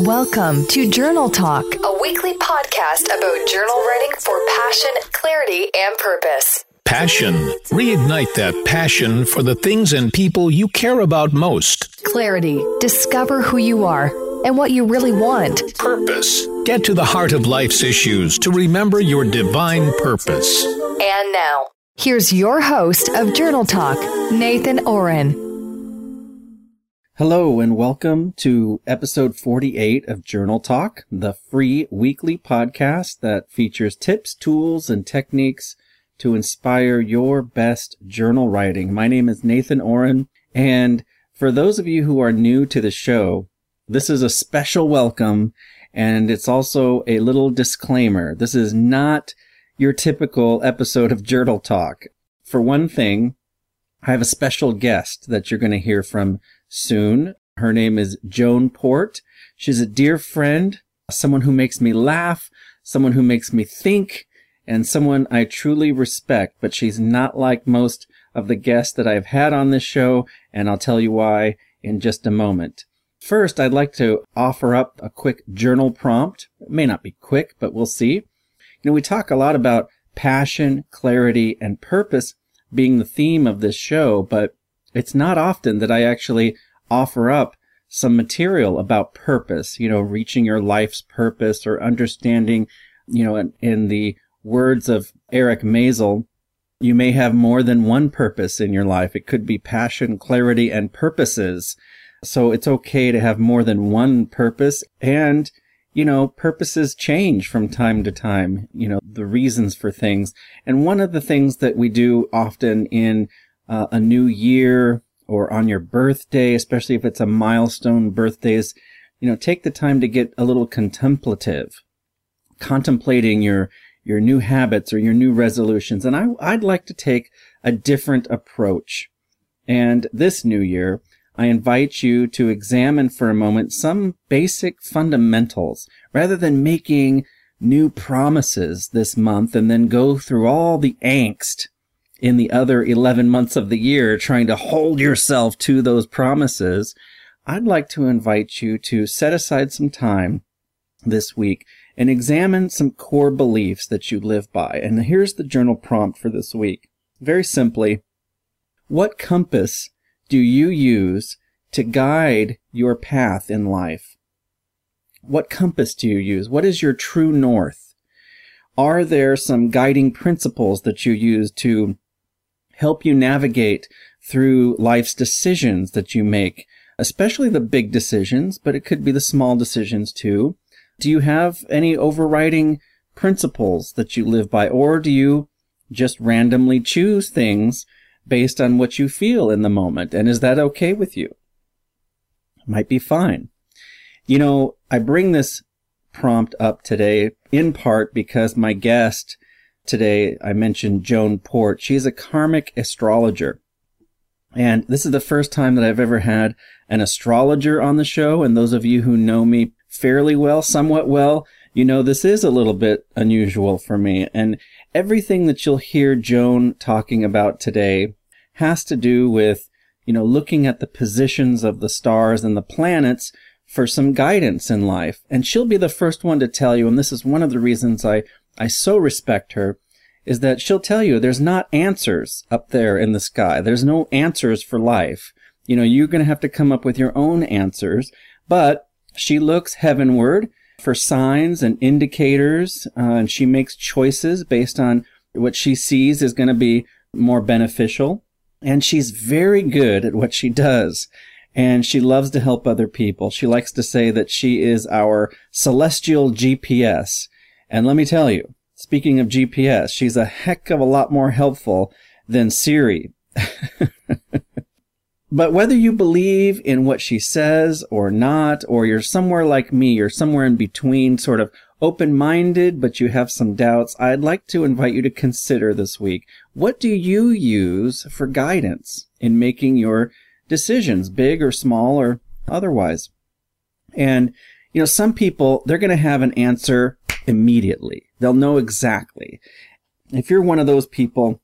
Welcome to Journal Talk, a weekly podcast about journal writing for passion, clarity, and purpose. Passion. Reignite that passion for the things and people you care about most. Clarity. Discover who you are and what you really want. Purpose. Get to the heart of life's issues to remember your divine purpose. And now, here's your host of Journal Talk, Nathan Ohren. Hello and welcome to episode 48 of Journal Talk, the free weekly podcast that features tips, tools, and techniques to inspire your best journal writing. My name is Nathan Ohren, and for those of you who are new to the show, this is a special welcome, and it's also a little disclaimer. This is not your typical episode of Journal Talk. For one thing, I have a special guest that you're going to hear from soon. Her name is Joan Porte. She's a dear friend, someone who makes me laugh, someone who makes me think, and someone I truly respect, but she's not like most of the guests that I've had on this show, and I'll tell you why in just a moment. First, I'd like to offer up a quick journal prompt. It may not be quick, but we'll see. You know, we talk a lot about passion, clarity, and purpose being the theme of this show, but it's not often that I actually offer up some material about purpose, you know, reaching your life's purpose or understanding, you know, in, in the words of Eric Maisel, you may have more than one purpose in your life. It could be passion, clarity, and purposes. So it's okay to have more than one purpose. And, you know, purposes change from time to time, you know, the reasons for things. And one of the things that we do often in uh, a new year or on your birthday, especially if it's a milestone birthdays, you know, take the time to get a little contemplative, contemplating your, your new habits or your new resolutions. And I, I'd like to take a different approach. And this new year, I invite you to examine for a moment some basic fundamentals rather than making new promises this month and then go through all the angst in the other 11 months of the year trying to hold yourself to those promises, I'd like to invite you to set aside some time this week and examine some core beliefs that you live by. And here's the journal prompt for this week. Very simply, what compass do you use to guide your path in life? What compass do you use? What is your true north? Are there some guiding principles that you use to help you navigate through life's decisions that you make, especially the big decisions, but it could be the small decisions too. Do you have any overriding principles that you live by, or do you just randomly choose things based on what you feel in the moment? And is that okay with you? Might be fine. You know, I bring this prompt up today in part because my guest today, I mentioned Joan Porte. She's a karmic astrologer. And this is the first time that I've ever had an astrologer on the show. And those of you who know me fairly well, somewhat well, you know this is a little bit unusual for me. And everything that you'll hear Joan talking about today has to do with, you know, looking at the positions of the stars and the planets for some guidance in life. And she'll be the first one to tell you, and this is one of the reasons I I so respect her is that she'll tell you there's not answers up there in the sky. There's no answers for life. You know, you're going to have to come up with your own answers, but she looks heavenward for signs and indicators, uh, and she makes choices based on what she sees is going to be more beneficial. And she's very good at what she does. And she loves to help other people. She likes to say that she is our celestial GPS. And let me tell you, speaking of GPS, she's a heck of a lot more helpful than Siri. but whether you believe in what she says or not, or you're somewhere like me, you're somewhere in between, sort of open minded, but you have some doubts, I'd like to invite you to consider this week what do you use for guidance in making your decisions, big or small or otherwise? And, you know, some people, they're going to have an answer immediately. They'll know exactly. If you're one of those people,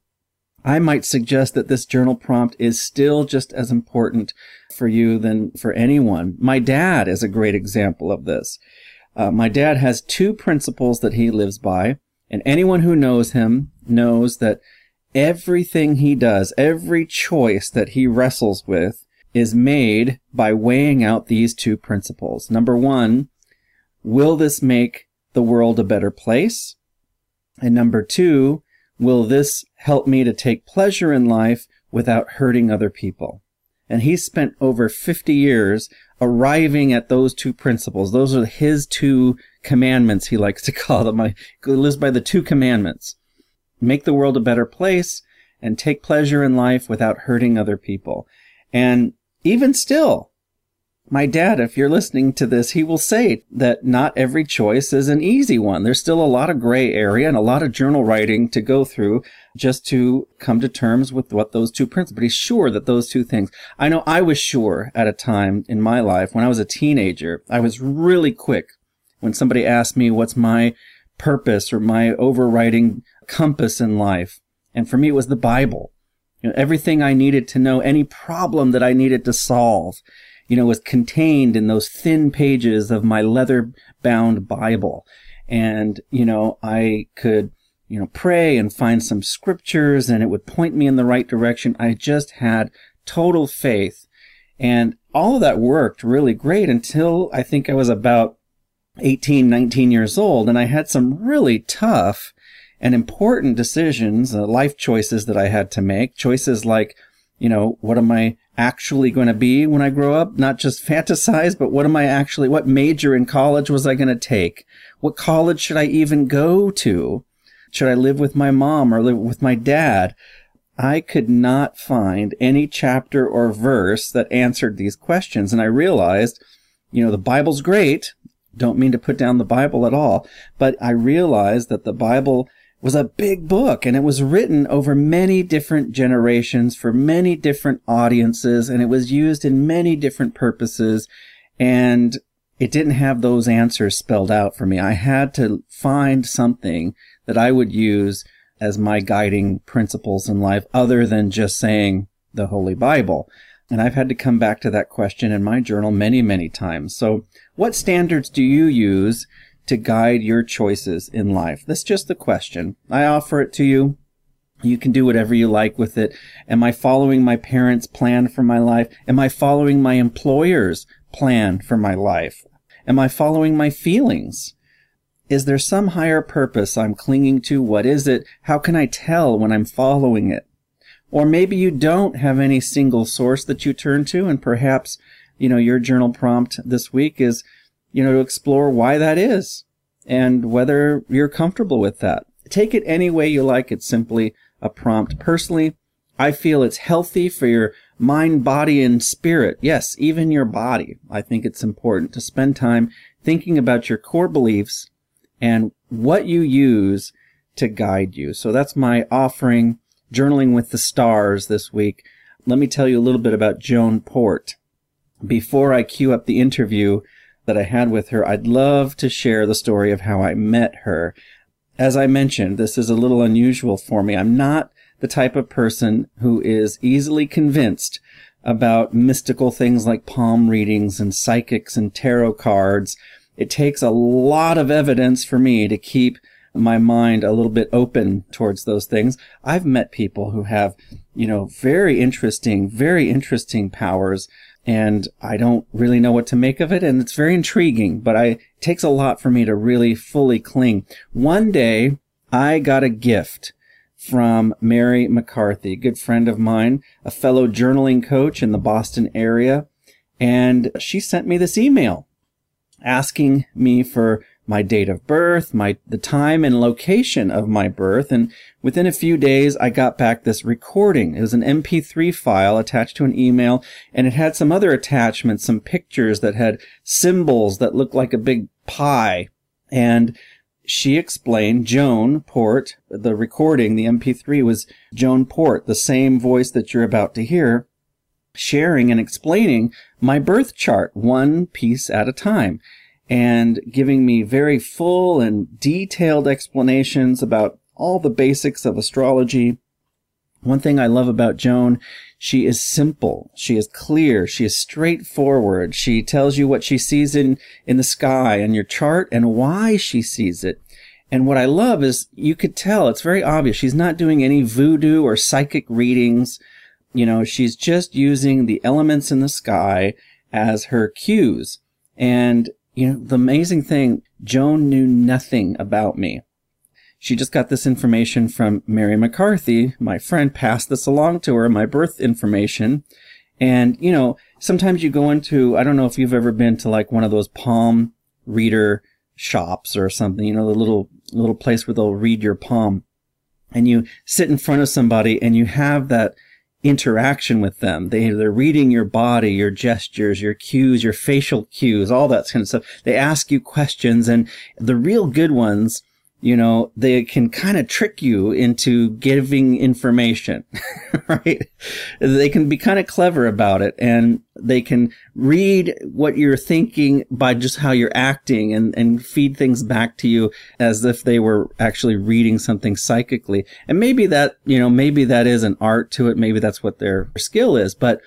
I might suggest that this journal prompt is still just as important for you than for anyone. My dad is a great example of this. Uh, my dad has two principles that he lives by, and anyone who knows him knows that everything he does, every choice that he wrestles with, is made by weighing out these two principles. Number one, will this make the world a better place? And number two, will this help me to take pleasure in life without hurting other people? And he spent over 50 years arriving at those two principles. Those are his two commandments, he likes to call them. He lives by the two commandments. Make the world a better place and take pleasure in life without hurting other people. And even still, my dad, if you're listening to this, he will say that not every choice is an easy one. There's still a lot of gray area and a lot of journal writing to go through just to come to terms with what those two principles. But he's sure that those two things. I know I was sure at a time in my life when I was a teenager. I was really quick when somebody asked me what's my purpose or my overriding compass in life. And for me, it was the Bible. You know, everything I needed to know, any problem that I needed to solve you know, was contained in those thin pages of my leather bound Bible. And, you know, I could, you know, pray and find some scriptures and it would point me in the right direction. I just had total faith. And all of that worked really great until I think I was about 18, 19 years old. And I had some really tough and important decisions, uh, life choices that I had to make. Choices like, you know, what am I actually going to be when I grow up? Not just fantasize, but what am I actually, what major in college was I going to take? What college should I even go to? Should I live with my mom or live with my dad? I could not find any chapter or verse that answered these questions. And I realized, you know, the Bible's great. Don't mean to put down the Bible at all, but I realized that the Bible was a big book and it was written over many different generations for many different audiences and it was used in many different purposes and it didn't have those answers spelled out for me. I had to find something that I would use as my guiding principles in life other than just saying the Holy Bible. And I've had to come back to that question in my journal many, many times. So what standards do you use to guide your choices in life? That's just the question. I offer it to you. You can do whatever you like with it. Am I following my parents' plan for my life? Am I following my employer's plan for my life? Am I following my feelings? Is there some higher purpose I'm clinging to? What is it? How can I tell when I'm following it? Or maybe you don't have any single source that you turn to and perhaps, you know, your journal prompt this week is you know, to explore why that is and whether you're comfortable with that. Take it any way you like. It's simply a prompt. Personally, I feel it's healthy for your mind, body, and spirit. Yes, even your body. I think it's important to spend time thinking about your core beliefs and what you use to guide you. So that's my offering, journaling with the stars this week. Let me tell you a little bit about Joan Port. Before I cue up the interview, that I had with her, I'd love to share the story of how I met her. As I mentioned, this is a little unusual for me. I'm not the type of person who is easily convinced about mystical things like palm readings and psychics and tarot cards. It takes a lot of evidence for me to keep my mind a little bit open towards those things. I've met people who have, you know, very interesting, very interesting powers and I don't really know what to make of it. And it's very intriguing, but I, it takes a lot for me to really fully cling. One day I got a gift from Mary McCarthy, a good friend of mine, a fellow journaling coach in the Boston area. And she sent me this email asking me for my date of birth, my, the time and location of my birth. And within a few days, I got back this recording. It was an MP3 file attached to an email and it had some other attachments, some pictures that had symbols that looked like a big pie. And she explained Joan Porte, the recording, the MP3 was Joan Porte, the same voice that you're about to hear, sharing and explaining my birth chart one piece at a time and giving me very full and detailed explanations about all the basics of astrology, One thing I love about Joan, she is simple. She is clear. She is straightforward. She tells you what she sees in, in the sky and your chart and why she sees it. And what I love is you could tell it's very obvious. She's not doing any voodoo or psychic readings. You know, she's just using the elements in the sky as her cues. And, you know, the amazing thing, Joan knew nothing about me. She just got this information from Mary McCarthy. My friend passed this along to her, my birth information. And, you know, sometimes you go into, I don't know if you've ever been to like one of those palm reader shops or something, you know, the little, little place where they'll read your palm and you sit in front of somebody and you have that interaction with them. They, they're reading your body, your gestures, your cues, your facial cues, all that kind of stuff. They ask you questions and the real good ones you know, they can kind of trick you into giving information, right? They can be kind of clever about it and they can read what you're thinking by just how you're acting and, and feed things back to you as if they were actually reading something psychically. And maybe that, you know, maybe that is an art to it. Maybe that's what their skill is, but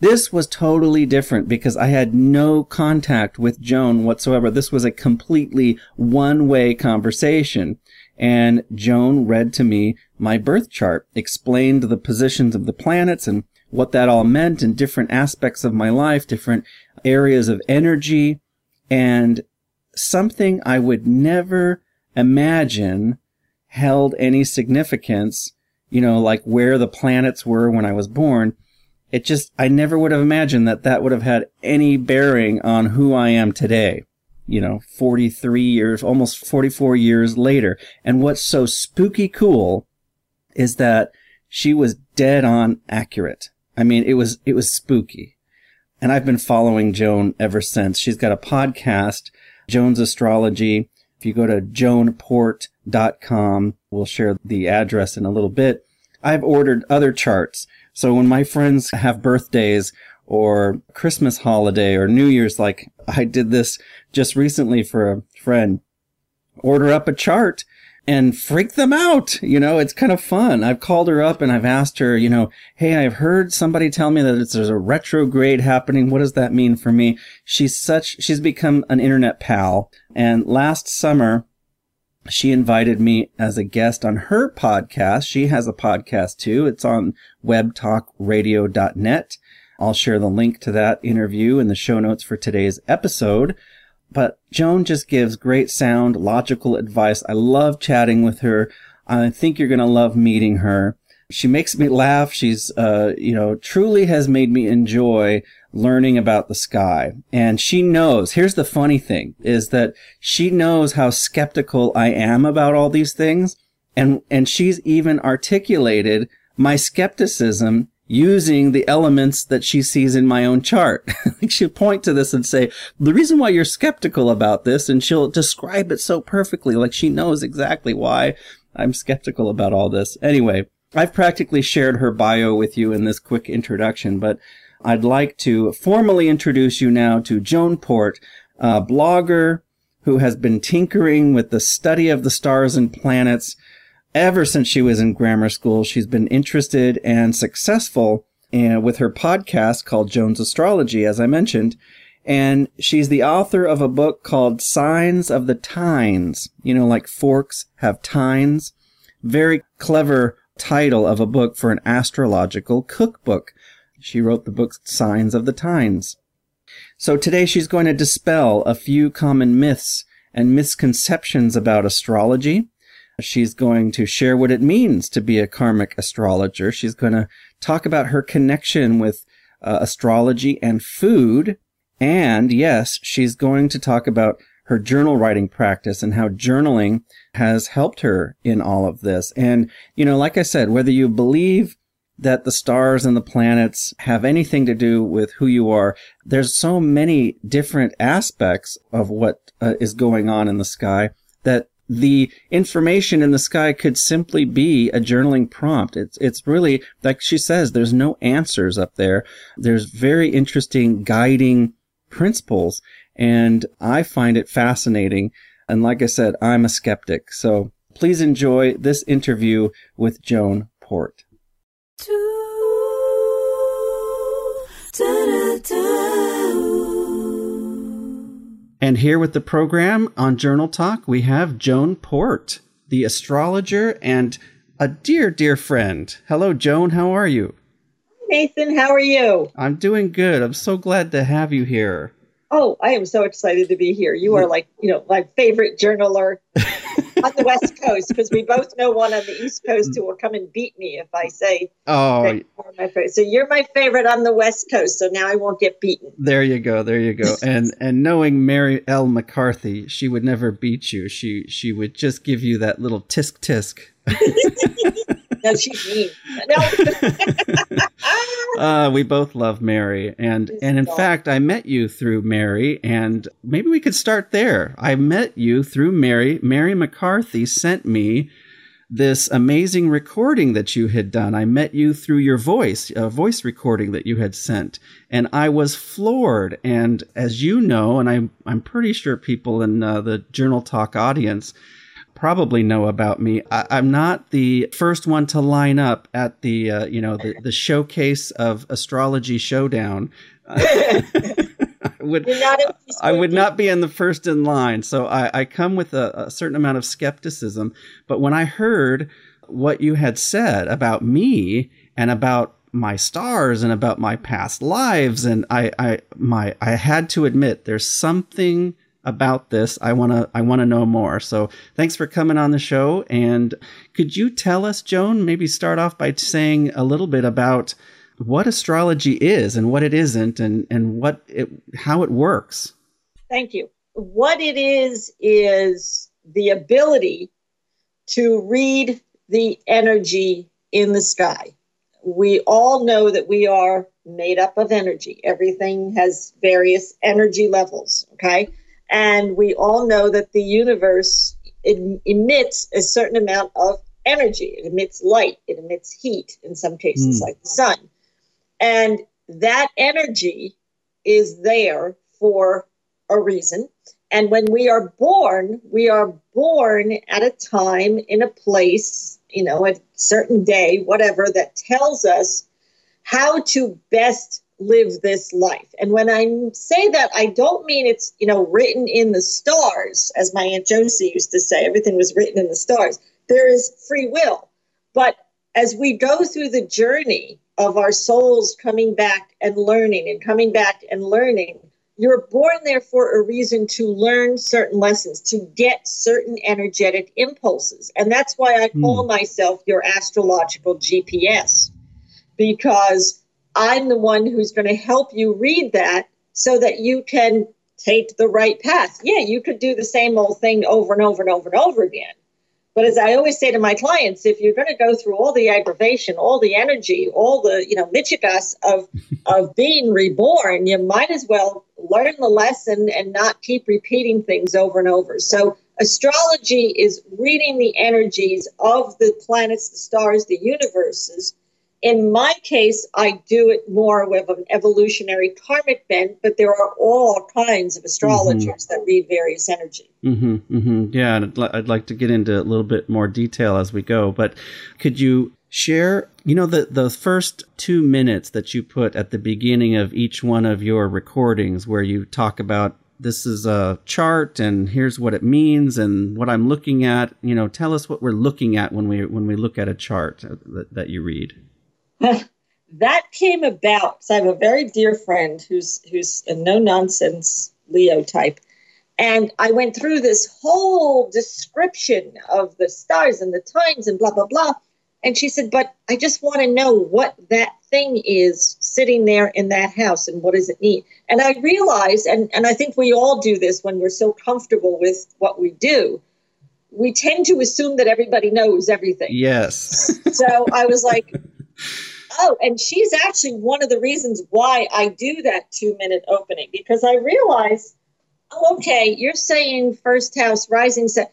this was totally different because I had no contact with Joan whatsoever. This was a completely one way conversation. And Joan read to me my birth chart, explained the positions of the planets and what that all meant in different aspects of my life, different areas of energy, and something I would never imagine held any significance, you know, like where the planets were when I was born it just, I never would have imagined that that would have had any bearing on who I am today. You know, 43 years, almost 44 years later. And what's so spooky cool is that she was dead on accurate. I mean, it was, it was spooky. And I've been following Joan ever since. She's got a podcast, Joan's Astrology. If you go to joanporte.com, we'll share the address in a little bit. I've ordered other charts so when my friends have birthdays or Christmas holiday or New Year's, like I did this just recently for a friend, order up a chart and freak them out. You know, it's kind of fun. I've called her up and I've asked her, you know, hey, I've heard somebody tell me that there's a retrograde happening. What does that mean for me? She's such, she's become an internet pal. And last summer, she invited me as a guest on her podcast. She has a podcast too. It's on webtalkradio.net. I'll share the link to that interview in the show notes for today's episode. But Joan just gives great sound, logical advice. I love chatting with her. I think you're going to love meeting her. She makes me laugh. She's, uh, you know, truly has made me enjoy learning about the sky. And she knows, here's the funny thing, is that she knows how skeptical I am about all these things. And, and she's even articulated my skepticism using the elements that she sees in my own chart. Like she'll point to this and say, the reason why you're skeptical about this, and she'll describe it so perfectly, like she knows exactly why I'm skeptical about all this. Anyway, I've practically shared her bio with you in this quick introduction, but I'd like to formally introduce you now to Joan Porte, a blogger who has been tinkering with the study of the stars and planets ever since she was in grammar school. She's been interested and successful in, with her podcast called Joan's Astrology, as I mentioned. And she's the author of a book called Signs of the Tines. You know, like forks have tines. Very clever title of a book for an astrological cookbook. She wrote the book Signs of the Tines. So today she's going to dispel a few common myths and misconceptions about astrology. She's going to share what it means to be a karmic astrologer. She's going to talk about her connection with uh, astrology and food. And yes, she's going to talk about her journal writing practice and how journaling has helped her in all of this. And, you know, like I said, whether you believe that the stars and the planets have anything to do with who you are. There's so many different aspects of what uh, is going on in the sky that the information in the sky could simply be a journaling prompt. It's, it's really, like she says, there's no answers up there. There's very interesting guiding principles. And I find it fascinating. And like I said, I'm a skeptic. So please enjoy this interview with Joan Porte. And here with the program on Journal Talk, we have Joan Porte, the astrologer and a dear, dear friend. Hello, Joan. How are you? Nathan, how are you? I'm doing good. I'm so glad to have you here. Oh, I am so excited to be here. You are like, you know, my favorite journaler on the West Coast because we both know one on the East Coast who will come and beat me if I say, oh. So you're my favorite on the West Coast. So now I won't get beaten. There you go. There you go. and and knowing Mary L. McCarthy, she would never beat you. She she would just give you that little tisk tisk. no, she's mean. No. uh, we both love Mary, and and in fact, I met you through Mary, and maybe we could start there. I met you through Mary. Mary McCarthy sent me this amazing recording that you had done. I met you through your voice, a voice recording that you had sent, and I was floored. And as you know, and I'm I'm pretty sure people in uh, the Journal Talk audience probably know about me. I, am not the first one to line up at the uh, you know the, the showcase of astrology showdown. I would I would not be in the first in line. So I, I come with a, a certain amount of skepticism. But when I heard what you had said about me and about my stars and about my past lives and I, I my I had to admit there's something about this. I want to I want to know more. So, thanks for coming on the show and could you tell us Joan maybe start off by saying a little bit about what astrology is and what it isn't and and what it how it works? Thank you. What it is is the ability to read the energy in the sky. We all know that we are made up of energy. Everything has various energy levels, okay? And we all know that the universe emits a certain amount of energy. It emits light, it emits heat in some cases, mm. like the sun. And that energy is there for a reason. And when we are born, we are born at a time, in a place, you know, a certain day, whatever, that tells us how to best live this life. And when I say that, I don't mean it's, you know, written in the stars, as my Aunt Josie used to say, everything was written in the stars. There is free will. But as we go through the journey of our souls coming back and learning and coming back and learning, you're born there for a reason to learn certain lessons, to get certain energetic impulses. And that's why I call mm. myself your astrological GPS, because I'm the one who's going to help you read that so that you can take the right path. Yeah, you could do the same old thing over and over and over and over again. But as I always say to my clients, if you're going to go through all the aggravation, all the energy, all the, you know, michigas of, of being reborn, you might as well learn the lesson and not keep repeating things over and over. So astrology is reading the energies of the planets, the stars, the universes, in my case, I do it more with an evolutionary karmic bent, but there are all kinds of astrologers mm-hmm. that read various energy. Mm-hmm, mm-hmm. Yeah, and I'd like to get into a little bit more detail as we go, but could you share, you know, the, the first two minutes that you put at the beginning of each one of your recordings where you talk about this is a chart and here's what it means and what I'm looking at, you know, tell us what we're looking at when we when we look at a chart that, that you read. that came about. So I have a very dear friend who's who's a no nonsense Leo type. And I went through this whole description of the stars and the times and blah, blah, blah. And she said, But I just want to know what that thing is sitting there in that house and what does it mean? And I realized, and, and I think we all do this when we're so comfortable with what we do, we tend to assume that everybody knows everything. Yes. so I was like, Oh, and she's actually one of the reasons why I do that two minute opening because I realize, oh, okay, you're saying first house rising set.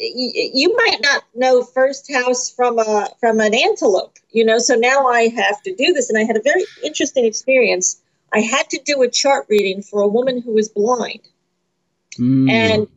You might not know first house from a from an antelope, you know. So now I have to do this, and I had a very interesting experience. I had to do a chart reading for a woman who was blind, mm. and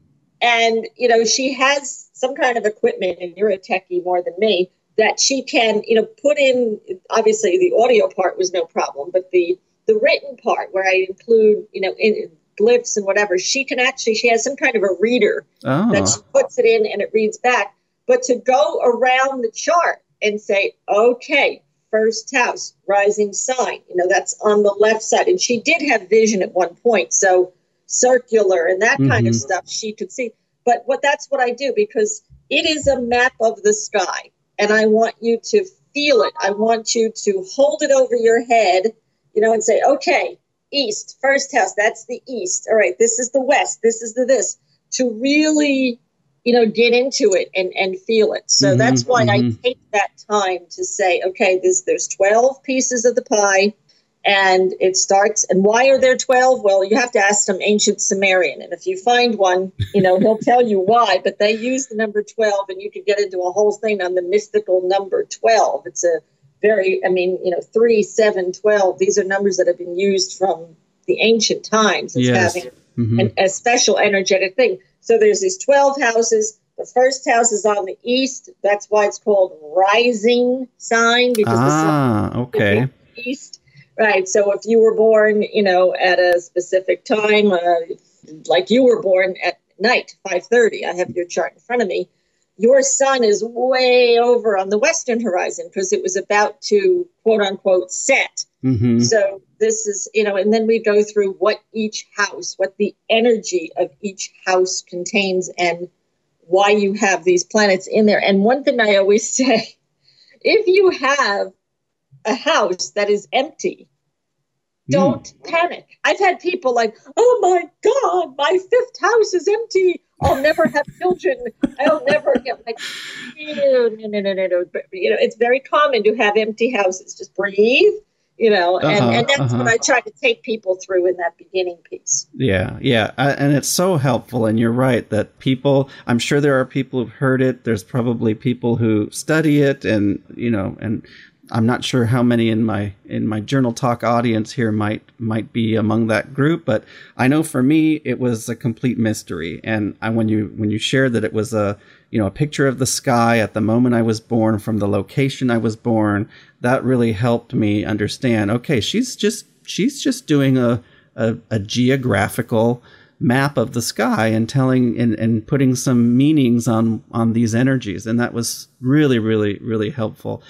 and you know she has some kind of equipment, and you're a techie more than me that she can, you know, put in. Obviously, the audio part was no problem, but the the written part where I include, you know, in, glyphs and whatever, she can actually she has some kind of a reader Oh. that she puts it in and it reads back. But to go around the chart and say, okay, first house, rising sign, you know, that's on the left side. And she did have vision at one point, so circular and that kind of Mhm. stuff she could see. But what that's what I do because it is a map of the sky, and I want you to feel it. I want you to hold it over your head, you know, and say, okay, east, first house, that's the east. All right, this is the west, this is the this. To really, you know, get into it and, and feel it. So Mhm, that's why I mhm. take that time to say, okay, there's there's 12 pieces of the pie and it starts and why are there 12 well you have to ask some ancient sumerian and if you find one you know he'll tell you why but they use the number 12 and you could get into a whole thing on the mystical number 12 it's a very i mean you know 3 7 12 these are numbers that have been used from the ancient times as Yes. having Mhm. an, a special energetic thing. So there's these 12 houses. The first house is on the east. That's why it's called rising sign because the sun Ah, okay. east. Right. So if you were born, you know, at a specific time, uh, like you were born at night, 5:30. I have your chart in front of me. Your sun is way over on the western horizon because it was about to quote unquote set. hmm So this is, you know, and then we go through what each house, what the energy of each house contains and why you have these planets in there. And one thing I always say, if you have a house that is empty, don't panic. I've had people like, oh my God, my fifth house is empty. I'll never have children. I'll never get like, no, no, no, no, no. But, you know, it's very common to have empty houses. Just breathe, you know, and, Uh-huh, and that's uh-huh. what I try to take people through in that beginning piece. Yeah, yeah, uh, and it's so helpful. And you're right that people. I'm sure there are people who've heard it. There's probably people who study it, and you know, and I'm not sure how many in my in my journal talk audience here might might be among that group. But I know for me, it was a complete mystery. And I, when you when you shared that it was a you know a picture of the sky at the moment I was born from the location I was born, that really helped me understand. Okay, she's just she's just doing a a, a geographical map of the sky and telling and, and putting some meanings on on these energies. And that was really really really helpful.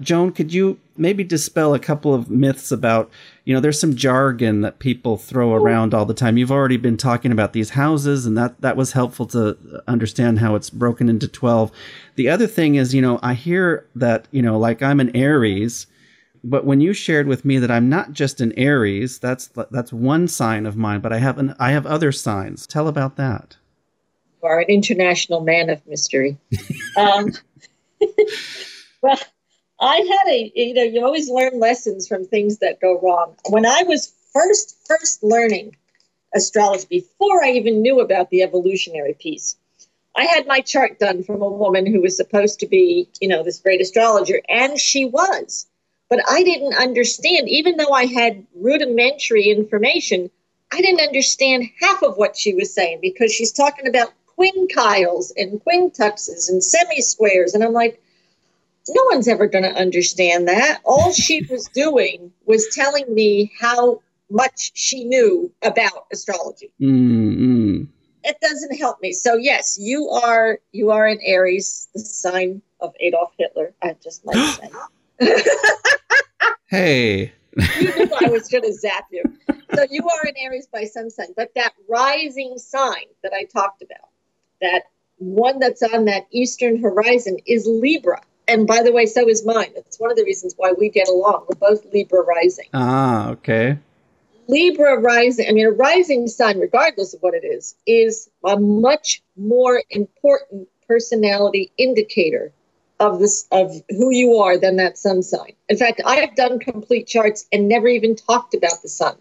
Joan could you maybe dispel a couple of myths about you know there's some jargon that people throw around all the time. You've already been talking about these houses and that that was helpful to understand how it's broken into 12 the other thing is you know i hear that you know like i'm an aries but when you shared with me that I'm not just an Aries, that's that's one sign of mine, but I have an I have other signs. Tell about that. You are an international man of mystery. um, well, I had a, you know, you always learn lessons from things that go wrong. When I was first, first learning astrology, before I even knew about the evolutionary piece, I had my chart done from a woman who was supposed to be, you know, this great astrologer, and she was. But I didn't understand, even though I had rudimentary information, I didn't understand half of what she was saying because she's talking about quintiles and quincunxes and semi-squares. And I'm like, no one's ever going to understand that. All she was doing was telling me how much she knew about astrology. Mm-mm. It doesn't help me. So yes, you are you are an Aries, the sign of Adolf Hitler. I just might say. Hey. you knew I was going to zap you. So you are an Aries by sun sign, but that rising sign that I talked about, that one that's on that eastern horizon is Libra. And by the way, so is mine. That's one of the reasons why we get along. We're both Libra rising. Ah, okay. Libra rising, I mean, a rising sign, regardless of what it is, is a much more important personality indicator of this of who you are than that sun sign. In fact, I've done complete charts and never even talked about the sun.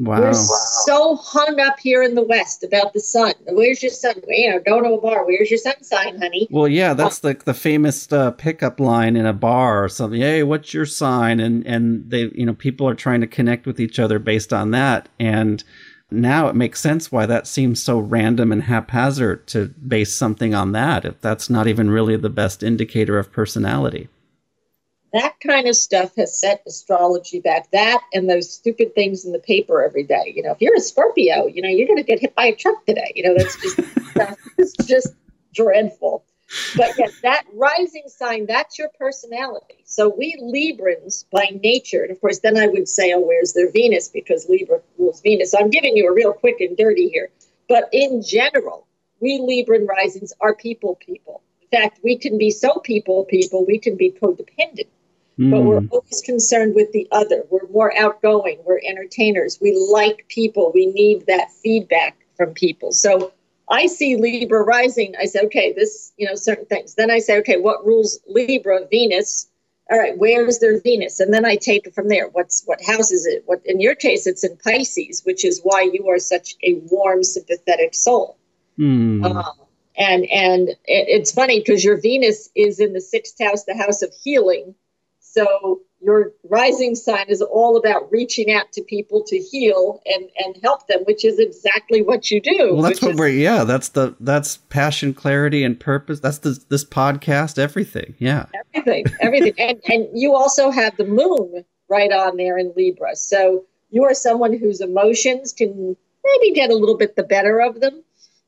Wow. We're so hung up here in the West about the sun. Where's your sun? You know, don't know a bar. Where's your sun sign, honey? Well, yeah, that's the the famous uh, pickup line in a bar or something. Hey, what's your sign? And and they, you know, people are trying to connect with each other based on that. And now it makes sense why that seems so random and haphazard to base something on that if that's not even really the best indicator of personality. that kind of stuff has set astrology back. That and those stupid things in the paper every day. You know, if you're a Scorpio, you know, you're going to get hit by a truck today. You know, that's just that's just dreadful. But yes, that rising sign, that's your personality. So we Librans by nature, and of course, then I would say, oh, where's their Venus? Because Libra rules Venus. So I'm giving you a real quick and dirty here. But in general, we Libran risings are people people. In fact, we can be so people people, we can be codependent mm. but we're hmm. always concerned with the other. We're more outgoing. We're entertainers. We like people. We need that feedback from people. So I see Libra rising. I say, okay, this, you know, certain things. Then I say, okay, what rules Libra? Venus. All right, where's their Venus? And then I take it from there. What's what house is it? What in your case, it's in Pisces, which is why you are such a warm, sympathetic soul. Mm. Um, and and it, it's funny because your Venus is in the sixth house, the house of healing, so your rising sign is all about reaching out to people to heal and and help them, which is exactly what you do. Well, that's what is, we're yeah. That's the that's passion, clarity, and purpose. That's the, this podcast. Everything. Yeah. Everything. Everything. and and you also have the moon right on there in Libra. So you are someone whose emotions can maybe get a little bit the better of them.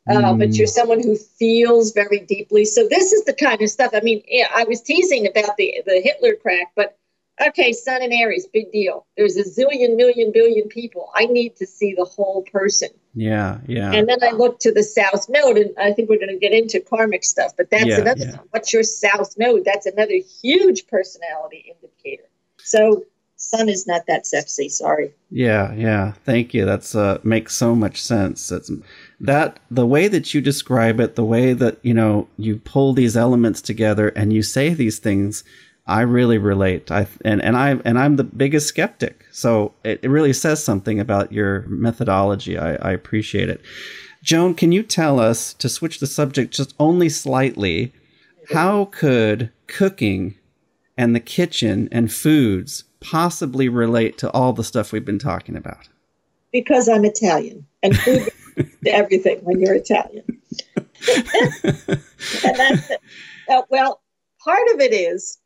Uh, but you're mm. someone who feels very deeply. So this is the kind of stuff. I mean, yeah, I was teasing about the the Hitler crack, but okay, Sun and Aries, big deal. There's a zillion, million, billion people. I need to see the whole person. Yeah, yeah. And then I look to the South Node, and I think we're going to get into karmic stuff, but that's yeah, another. Yeah. What's your South Node? That's another huge personality indicator. So Sun is not that sexy. Sorry. Yeah, yeah. Thank you. That's uh makes so much sense. That's that the way that you describe it, the way that you know you pull these elements together and you say these things, I really relate. I and and I and I'm the biggest skeptic, so it, it really says something about your methodology. I, I appreciate it. Joan, can you tell us to switch the subject just only slightly? How could cooking and the kitchen and foods possibly relate to all the stuff we've been talking about? Because I'm Italian and food everything when you're Italian. and that's it. Uh, well, part of it is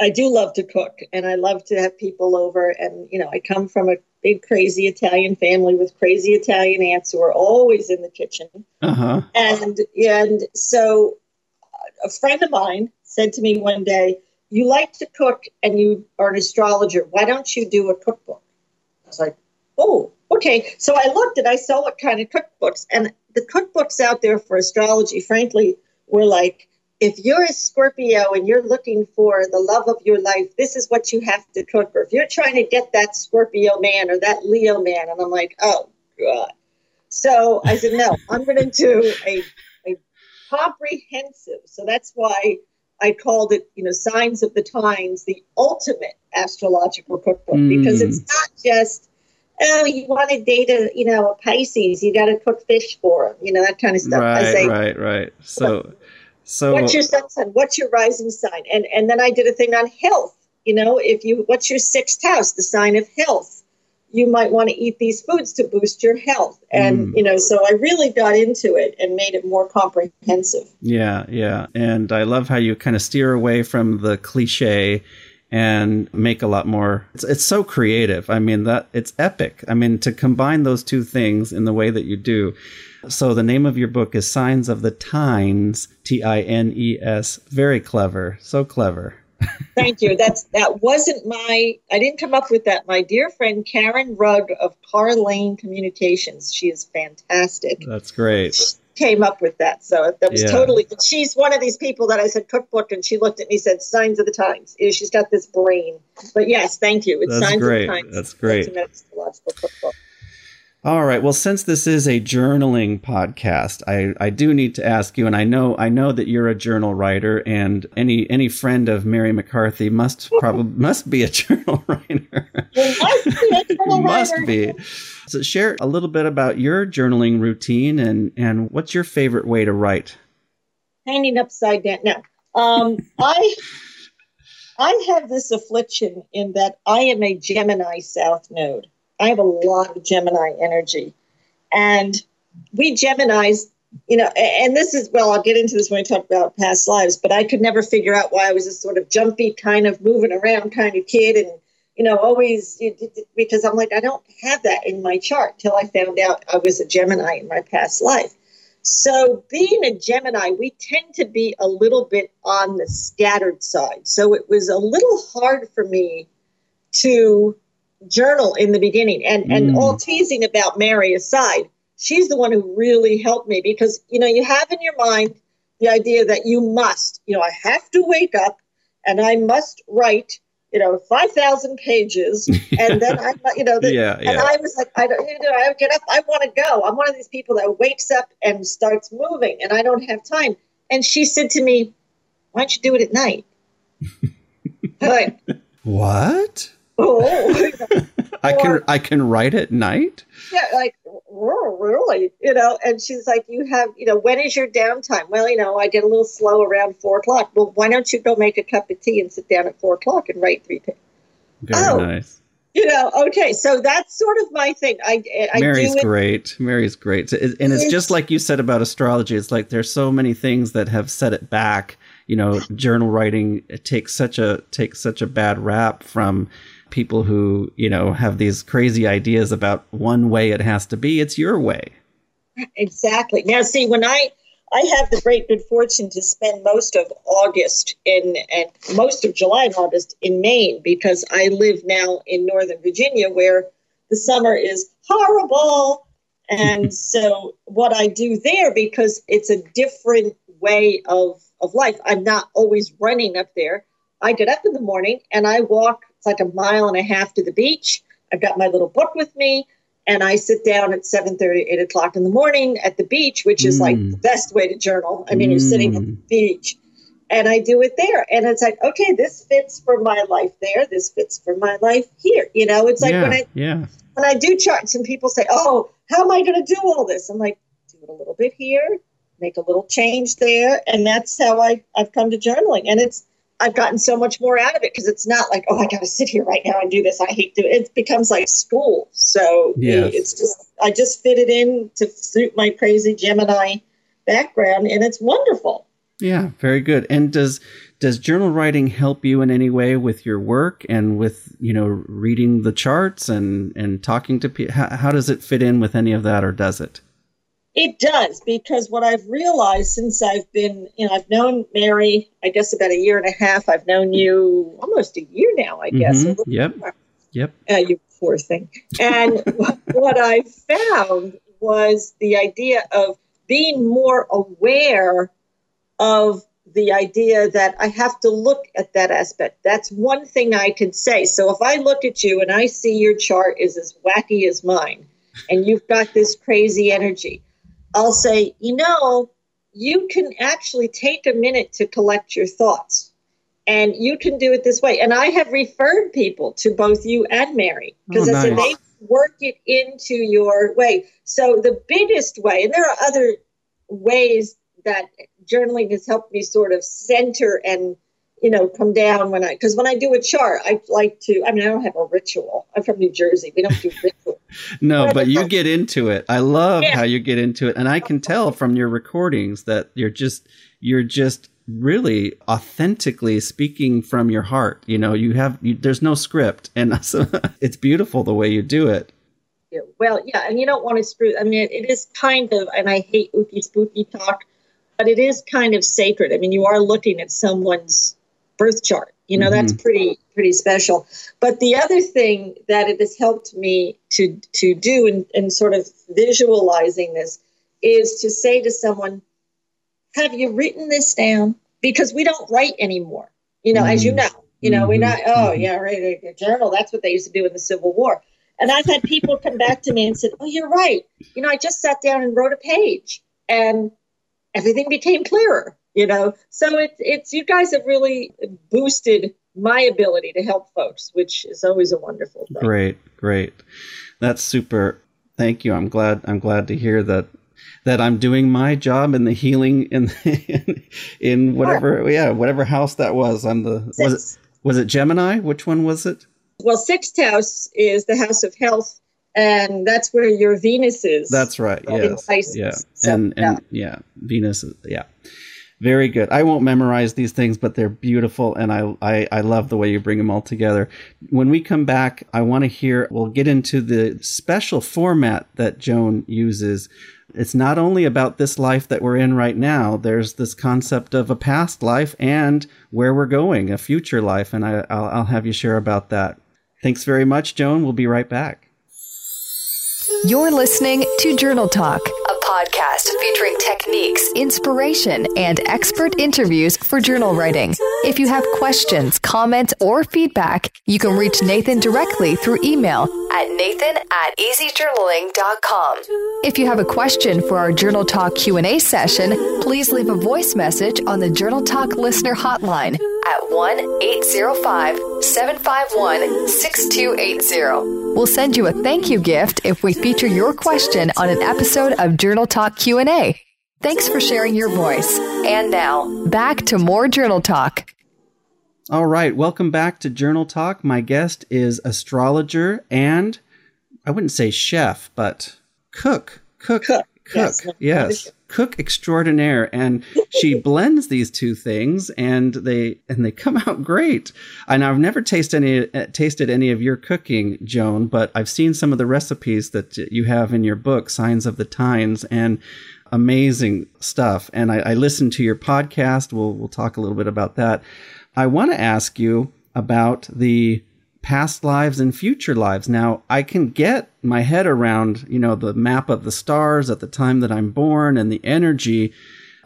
I do love to cook and I love to have people over. And, you know, I come from a big, crazy Italian family with crazy Italian aunts who are always in the kitchen. Uh-huh. And, and so a friend of mine said to me one day, You like to cook and you are an astrologer. Why don't you do a cookbook? I was like, Oh, Okay, so I looked and I saw what kind of cookbooks, and the cookbooks out there for astrology, frankly, were like, if you're a Scorpio and you're looking for the love of your life, this is what you have to cook. Or if you're trying to get that Scorpio man or that Leo man, and I'm like, oh God. So I said, no, I'm going to do a, a comprehensive. So that's why I called it, you know, Signs of the Tines, the ultimate astrological cookbook, mm. because it's not just oh, you want to date a, you know, a Pisces, you got to cook fish for him, you know, that kind of stuff. Right, say, right, right. So, so what's your sun sign? What's your rising sign? And and then I did a thing on health. You know, if you what's your sixth house, the sign of health. You might want to eat these foods to boost your health. And, mm. you know, so I really got into it and made it more comprehensive. Yeah, yeah. And I love how you kind of steer away from the cliche and make a lot more. It's, it's so creative. I mean that it's epic. I mean to combine those two things in the way that you do. So the name of your book is signs of the tines t-i-n-e-s very clever. So clever. Thank you. That's that wasn't my i didn't come up with that. My dear friend karen rugg of car lane communications. She is fantastic. That's great came up with that. So that was yeah. totally. She's one of these people that I said cookbook, and she looked at me, and said "Signs of the Times." She's got this brain. But yes, thank you. It's That's Signs great. of the Times. That's great. That's cookbook. All right. Well, since this is a journaling podcast, I, I do need to ask you, and I know I know that you're a journal writer, and any any friend of Mary McCarthy must probably must be a journal writer. must be. A journal must writer. be. So, share a little bit about your journaling routine, and and what's your favorite way to write? Hanging upside down. No, um, I I have this affliction in that I am a Gemini South Node. I have a lot of Gemini energy. And we Geminis you know, and this is, well, I'll get into this when I talk about past lives, but I could never figure out why I was this sort of jumpy, kind of moving around kind of kid. And, you know, always, because I'm like, I don't have that in my chart till I found out I was a Gemini in my past life. So, being a Gemini, we tend to be a little bit on the scattered side. So, it was a little hard for me to journal in the beginning. And, mm. and all teasing about Mary aside, she's the one who really helped me because you know you have in your mind the idea that you must you know i have to wake up and i must write you know 5000 pages and then i you know the, yeah, yeah. and i was like i don't you know i get up i want to go i'm one of these people that wakes up and starts moving and i don't have time and she said to me why don't you do it at night like, what oh i can i can write at night yeah like really, you know, and she's like, you have, you know, when is your downtime? Well, you know, I get a little slow around four o'clock. Well, why don't you go make a cup of tea and sit down at four o'clock and write three pages? Very oh, nice. You know, okay, so that's sort of my thing. I, I Mary's great. Mary's great, and it's, it's just like you said about astrology. It's like there's so many things that have set it back. You know, journal writing takes such a takes such a bad rap from people who, you know, have these crazy ideas about one way it has to be. It's your way. Exactly. Now, see, when I I have the great good fortune to spend most of August in and most of July and August in Maine because I live now in Northern Virginia where the summer is horrible. And so what I do there because it's a different way of of life. I'm not always running up there. I get up in the morning and I walk like a mile and a half to the beach. I've got my little book with me, and I sit down at 7 30, 8 o'clock in the morning at the beach, which is mm. like the best way to journal. I mean, mm. you're sitting at the mm. beach. And I do it there. And it's like, okay, this fits for my life there. This fits for my life here. You know, it's like yeah, when I yeah. when I do charts and people say, Oh, how am I gonna do all this? I'm like, do it a little bit here, make a little change there. And that's how I, I've come to journaling. And it's I've gotten so much more out of it because it's not like, oh, I got to sit here right now and do this. I hate doing it. It becomes like school. So yes. it's just, I just fit it in to suit my crazy Gemini background, and it's wonderful. Yeah, very good. And does does journal writing help you in any way with your work and with you know reading the charts and and talking to people? How, how does it fit in with any of that, or does it? It does because what I've realized since I've been, you know, I've known Mary, I guess about a year and a half. I've known you almost a year now, I guess. Mm-hmm. Yep. Yep. Uh, you poor thing. And what I found was the idea of being more aware of the idea that I have to look at that aspect. That's one thing I can say. So if I look at you and I see your chart is as wacky as mine, and you've got this crazy energy, I'll say, you know, you can actually take a minute to collect your thoughts. And you can do it this way. And I have referred people to both you and Mary because oh, I said they work it into your way. So the biggest way, and there are other ways that journaling has helped me sort of center and you know, come down when I, because when I do a chart, I like to, I mean, I don't have a ritual. I'm from New Jersey. We don't do ritual. no, but, you get into it. I love yeah. how you get into it. And I can tell from your recordings that you're just, you're just really authentically speaking from your heart. You know, you have, you, there's no script. And so it's beautiful the way you do it. Yeah, well, yeah. And you don't want to screw, I mean, it, it is kind of, and I hate ooky spooky talk, but it is kind of sacred. I mean, you are looking at someone's birth chart. You know, mm-hmm. that's pretty pretty special. But the other thing that it has helped me to to do in, in sort of visualizing this is to say to someone, have you written this down? Because we don't write anymore. You know, mm-hmm. as you mm-hmm. know, you know, mm-hmm. we're not, oh mm-hmm. yeah, right, a journal. That's what they used to do in the Civil War. And I've had people come back to me and said, Oh, you're right. You know, I just sat down and wrote a page and everything became clearer you know so it's it's you guys have really boosted my ability to help folks which is always a wonderful thing great great that's super thank you i'm glad i'm glad to hear that that i'm doing my job in the healing in in, in whatever sure. yeah whatever house that was i'm the Six. was it was it gemini which one was it well sixth house is the house of health and that's where your Venus is. That's right. Yes. Pisces. Yeah. So, and and yeah, Venus. is- Yeah. Very good. I won't memorize these things, but they're beautiful, and I, I I love the way you bring them all together. When we come back, I want to hear. We'll get into the special format that Joan uses. It's not only about this life that we're in right now. There's this concept of a past life and where we're going, a future life, and I, I'll, I'll have you share about that. Thanks very much, Joan. We'll be right back. You're listening to Journal Talk, podcast featuring techniques, inspiration, and expert interviews for journal writing. If you have questions, comments, or feedback, you can reach Nathan directly through email at nathan at easyjournaling.com. If you have a question for our Journal Talk Q&A session, please leave a voice message on the Journal Talk listener hotline at 1-805-751-6280. We'll send you a thank you gift if we feature your question on an episode of Journal Talk Q&A. Thanks for sharing your voice. And now, back to more Journal Talk. All right, welcome back to Journal Talk. My guest is astrologer and I wouldn't say chef, but cook, cook, Cook, cook. yes. Yes, cook extraordinaire, and she blends these two things, and they and they come out great. And I've never tasted any uh, tasted any of your cooking, Joan, but I've seen some of the recipes that you have in your book, Signs of the Tines, and amazing stuff. And I, I listened to your podcast. We'll we'll talk a little bit about that. I want to ask you about the past lives and future lives. Now, I can get my head around, you know, the map of the stars at the time that I'm born and the energy.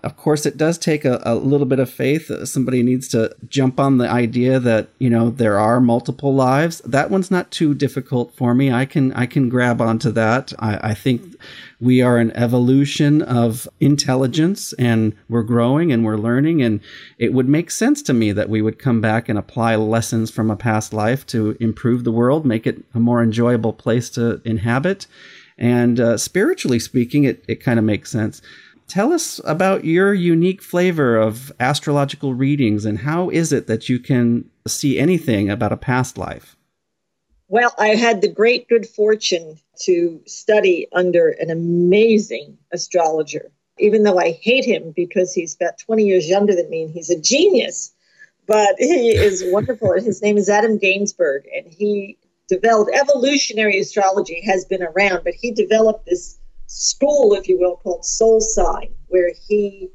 Of course, it does take a, a little bit of faith. Uh, Somebody needs to jump on the idea that you know there are multiple lives. That one's not too difficult for me. I can I can grab onto that. I, I think we are an evolution of intelligence, and we're growing and we're learning. And it would make sense to me that we would come back and apply lessons from a past life to improve the world, make it a more enjoyable place to inhabit. And uh, spiritually speaking, it, it kind of makes sense. Tell us about your unique flavor of astrological readings and how is it that you can see anything about a past life? Well, I had the great good fortune to study under an amazing astrologer, even though I hate him because he's about 20 years younger than me and he's a genius. But he is wonderful. His name is Adam Gainsburg, and he developed evolutionary astrology, has been around, but he developed this school, if you will, called Soul Sign, where he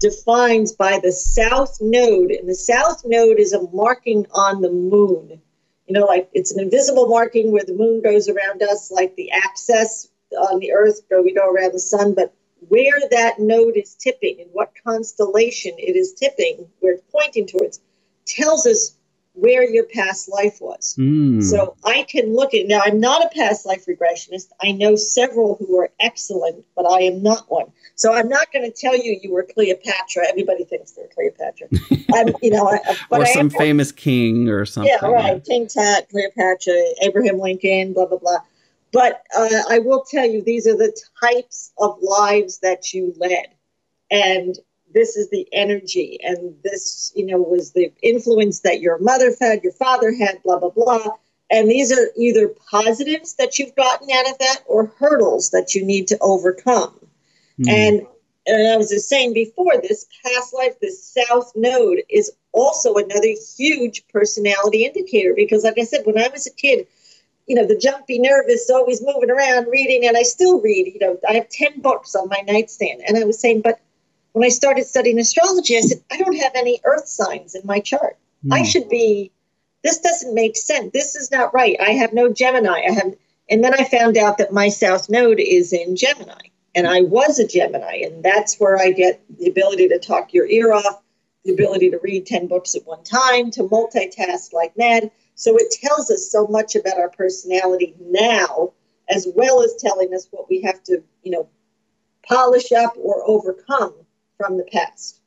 defines by the south node, and the south node is a marking on the moon. You know, like it's an invisible marking where the moon goes around us, like the axis on the earth, go we go around the sun, but where that node is tipping and what constellation it is tipping, where it's pointing towards, tells us where your past life was. Mm. So I can look at now. I'm not a past life regressionist. I know several who are excellent, but I am not one. So I'm not going to tell you you were Cleopatra. Everybody thinks they're Cleopatra. I'm, you know, I, but or some am famous king or something. yeah, right. King Tut, Cleopatra, Abraham Lincoln, blah, blah, blah. But uh, I will tell you, these are the types of lives that you led. And this is the energy. And this, you know, was the influence that your mother had, your father had, blah, blah, blah. And these are either positives that you've gotten out of that or hurdles that you need to overcome. Mm. And, and I was just saying before, this past life, this south node is also another huge personality indicator because, like I said, when I was a kid, you know, the jumpy, nervous, always moving around, reading, and I still read. You know, I have 10 books on my nightstand. And I was saying, but when I started studying astrology, I said, I don't have any earth signs in my chart. I Mm. should be, this doesn't make sense. This is not right. I have no Gemini. I have, and then I found out that my south node is in Gemini. And I was a Gemini, and that's where I get the ability to talk your ear off, the ability to read 10 books at one time, to multitask like mad. So it tells us so much about our personality now, as well as telling us what we have to, you know, polish up or overcome from the past.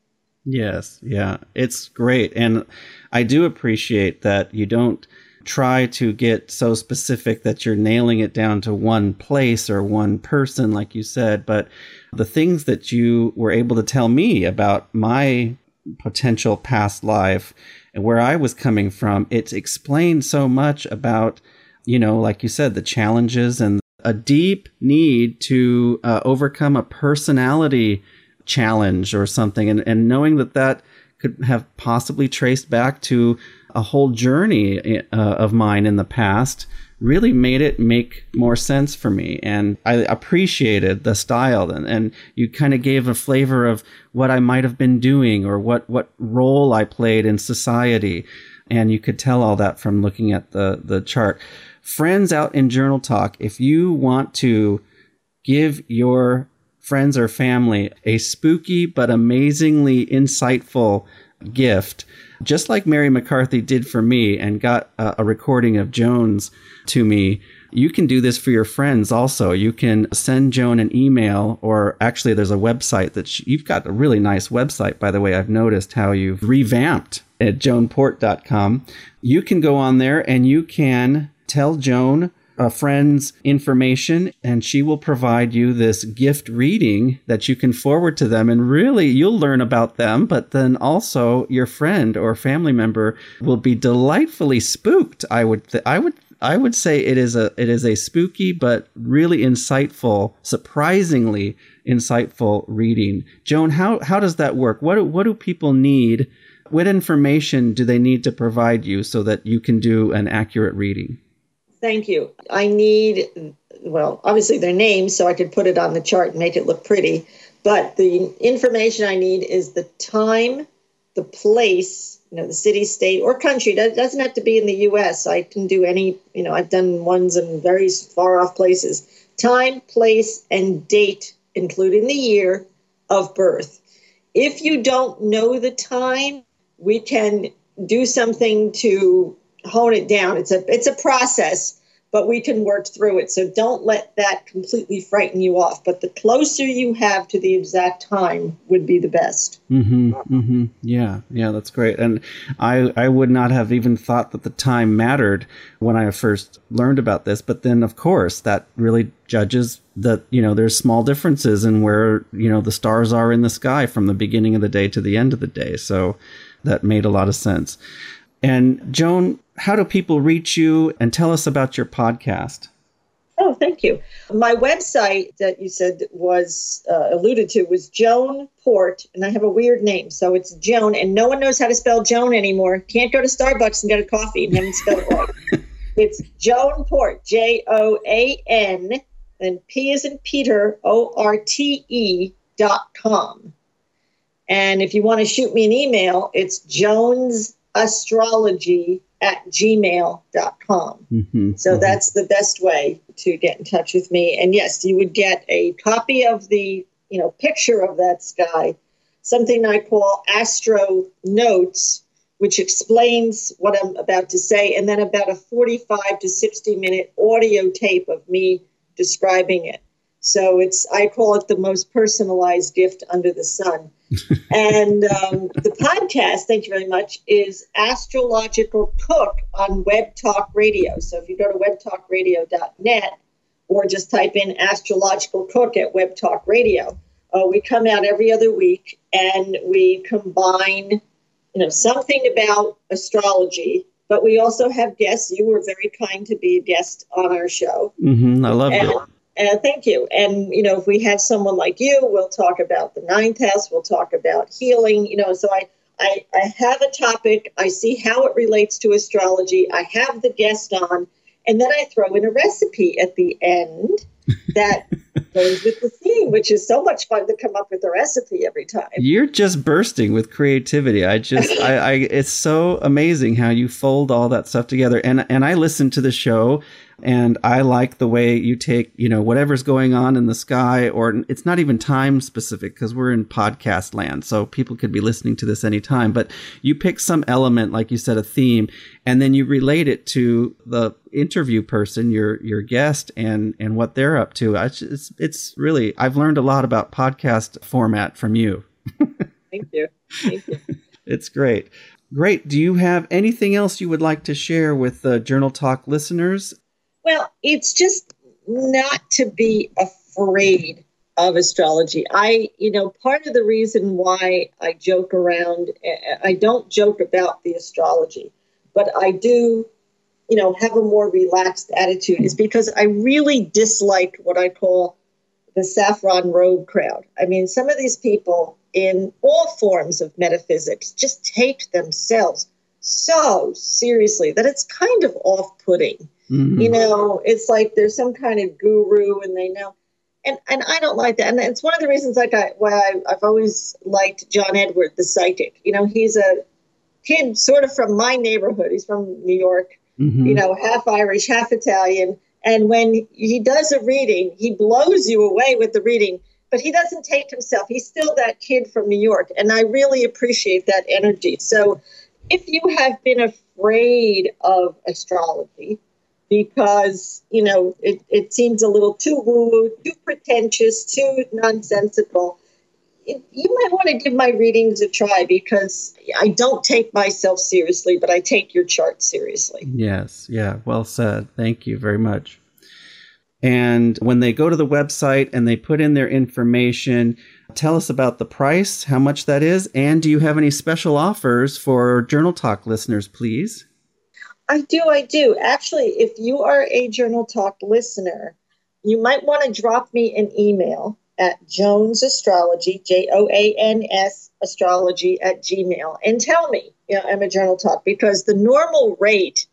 Yes, yeah, it's great. And I do appreciate that you don't try to get so specific that you're nailing it down to one place or one person, like you said, but the things that you were able to tell me about my potential past life and where I was coming from, it explained so much about, you know, like you said, the challenges and a deep need to uh, overcome a personality challenge or something, and, and knowing that that could have possibly traced back to a whole journey uh, of mine in the past really made it make more sense for me. And I appreciated the style and, and you kind of gave a flavor of what I might have been doing or what, what role I played in society. And you could tell all that from looking at the, the chart. Friends out in Journal Talk, if you want to give your friends or family a spooky but amazingly insightful gift, just like Mary McCarthy did for me and got a, a recording of Joan's to me. You can do this for your friends also. You can send Joan an email, or actually, there's a website that she, you've got a really nice website, by the way. I've noticed how you've revamped at joanporte.com. You can go on there and you can tell Joan a friend's information and she will provide you this gift reading that you can forward to them and really you'll learn about them but then also your friend or family member will be delightfully spooked i would th- i would I would say it is a it is a spooky but really insightful, surprisingly insightful reading. Joan, how how does that work? What do, what do people need? What information do they need to provide you so that you can do an accurate reading? Thank you. I need, well, obviously their names so I could put it on the chart and make it look pretty. But the information I need is the time, the place, you know, the city, state, or country. That doesn't have to be in the US. I can do any, you know, I've done ones in very far off places. Time, place, and date, including the year of birth. If you don't know the time, we can do something to hone it down. It's a it's a process, but we can work through it. So don't let that completely frighten you off. But the closer you have to the exact time would be the best. Mm-hmm, mm-hmm. Yeah, yeah, that's great. And I I would not have even thought that the time mattered when I first learned about this. But then, of course, that really judges that you know there's small differences in where you know the stars are in the sky from the beginning of the day to the end of the day. So that made a lot of sense. And Joan, how do people reach you and tell us about your podcast? Oh, thank you. My website that you said was uh, alluded to was Joan Porte, and I have a weird name, so it's Joan, and no one knows how to spell Joan anymore. Can't go to Starbucks and get a coffee and haven't spelled it right. it's Joan Porte, J O A N, and P is in Peter, O R T E dot com. And if you want to shoot me an email, it's Jones astrology at gmail.com. Mm-hmm, so mm-hmm. that's the best way to get in touch with me. And yes, you would get a copy of the, you know, picture of that sky, something I call astro notes, which explains what I'm about to say, and then about a 45 to 60 minute audio tape of me describing it. So it's I call it the most personalized gift under the sun. and um, the podcast, thank you very much, is Astrological Cook on Web Talk Radio. So if you go to webtalkradio.net or just type in Astrological Cook at Web Talk Radio, uh, we come out every other week and we combine, you know, something about astrology. But we also have guests. You were very kind to be a guest on our show. Mm-hmm, I love and, it. Uh, thank you. And, you know, if we have someone like you, we'll talk about the ninth house, we'll talk about healing, you know. So I, I, I have a topic, I see how it relates to astrology, I have the guest on, and then I throw in a recipe at the end that goes with the theme, which is so much fun to come up with a recipe every time. You're just bursting with creativity. I just, I, I, it's so amazing how you fold all that stuff together. And and I listen to the show and I like the way you take, you know, whatever's going on in the sky, or it's not even time specific because we're in podcast land. So people could be listening to this anytime. But you pick some element, like you said, a theme, and then you relate it to the interview person, your your guest, and and what they're up to. It's it's really I've learned a lot about podcast format from you. Thank you. Thank you. it's great. Great. Do you have anything else you would like to share with the Journal Talk listeners? Well, it's just not to be afraid of astrology. I, you know, part of the reason why I joke around, eh, I don't joke about the astrology, but I do you know, have a more relaxed attitude is because I really dislike what I call the saffron robe crowd. I mean, some of these people in all forms of metaphysics just take themselves so seriously that it's kind of off putting. Mm-hmm. You know, it's like there's some kind of guru and they know. And, and I don't like that. And it's one of the reasons like I, why I, I've always liked John Edward, the psychic. You know, he's a kid sort of from my neighborhood. He's from New York, mm-hmm. you know, half Irish, half Italian. And when he does a reading, he blows you away with the reading, but he doesn't take himself. He's still that kid from New York. And I really appreciate that energy. So if you have been afraid of astrology, because you know it, it seems a little too woo, too pretentious, too nonsensical. You might want to give my readings a try because I don't take myself seriously, but I take your chart seriously. Yes, yeah, well said. Thank you very much. And when they go to the website and they put in their information, tell us about the price, how much that is, and do you have any special offers for Journal Talk listeners, please? I do, I do. Actually, if you are a Journal Talk listener, you might want to drop me an email at Joans Astrology, J O A N S astrology at Gmail, and tell me, you know, I'm a Journal Talk because the normal rate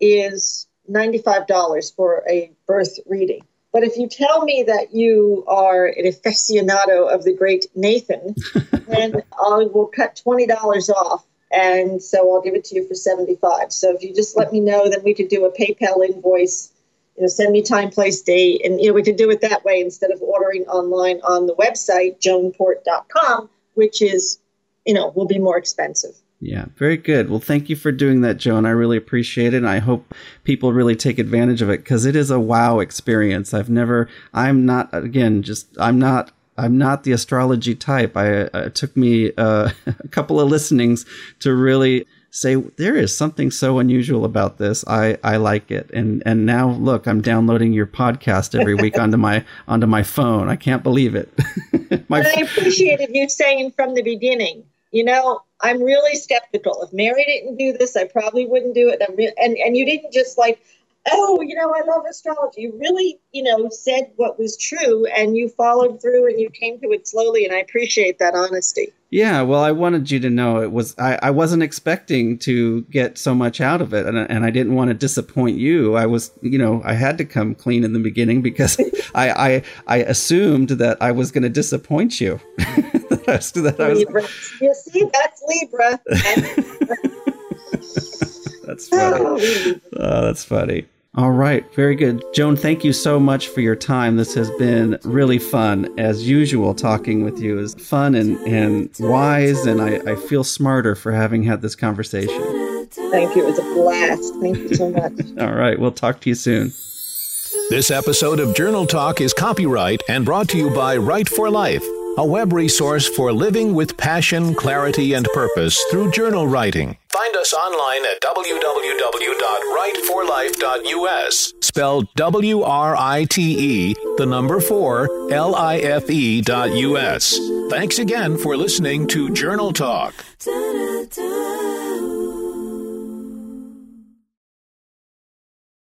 is $95 for a birth reading. But if you tell me that you are an aficionado of the great Nathan, then I will cut $20 off. And so I'll give it to you for 75. So if you just let me know, then we could do a PayPal invoice, you know, send me time, place, date. And, you know, we could do it that way instead of ordering online on the website, joanporte.com, which is, you know, will be more expensive. Yeah, very good. Well, thank you for doing that, Joan. I really appreciate it. And I hope people really take advantage of it because it is a wow experience. I've never, I'm not, again, just, I'm not I'm not the astrology type. I uh, it took me uh, a couple of listenings to really say there is something so unusual about this. I, I like it, and and now look, I'm downloading your podcast every week onto my onto my phone. I can't believe it. my, I appreciated you saying from the beginning you know, I'm really skeptical. If Mary didn't do this, I probably wouldn't do it. Re- and and you didn't just like, oh, you know, I love astrology. You really, you know, said what was true, and you followed through, and you came to it slowly. And I appreciate that honesty. Yeah, well, I wanted you to know it was I, I wasn't expecting to get so much out of it, and and I didn't want to disappoint you. I was, you know, I had to come clean in the beginning because I I I assumed that I was going to disappoint you. that I was... Libra. You see, that's Libra. that's funny. Oh, oh that's funny. All right, very good. Joan, thank you so much for your time. This has been really fun. As usual, talking with you is fun and, and wise, and I, I feel smarter for having had this conversation. Thank you. It was a blast. Thank you so much. All right, we'll talk to you soon. This episode of Journal Talk is copyright and brought to you by Write for Life a web resource for living with passion, clarity, and purpose through journal writing. Find us online at www.writeforlife.us, spelled W R I T E, the number 4, L I F E dot US. Thanks again for listening to Journal Talk.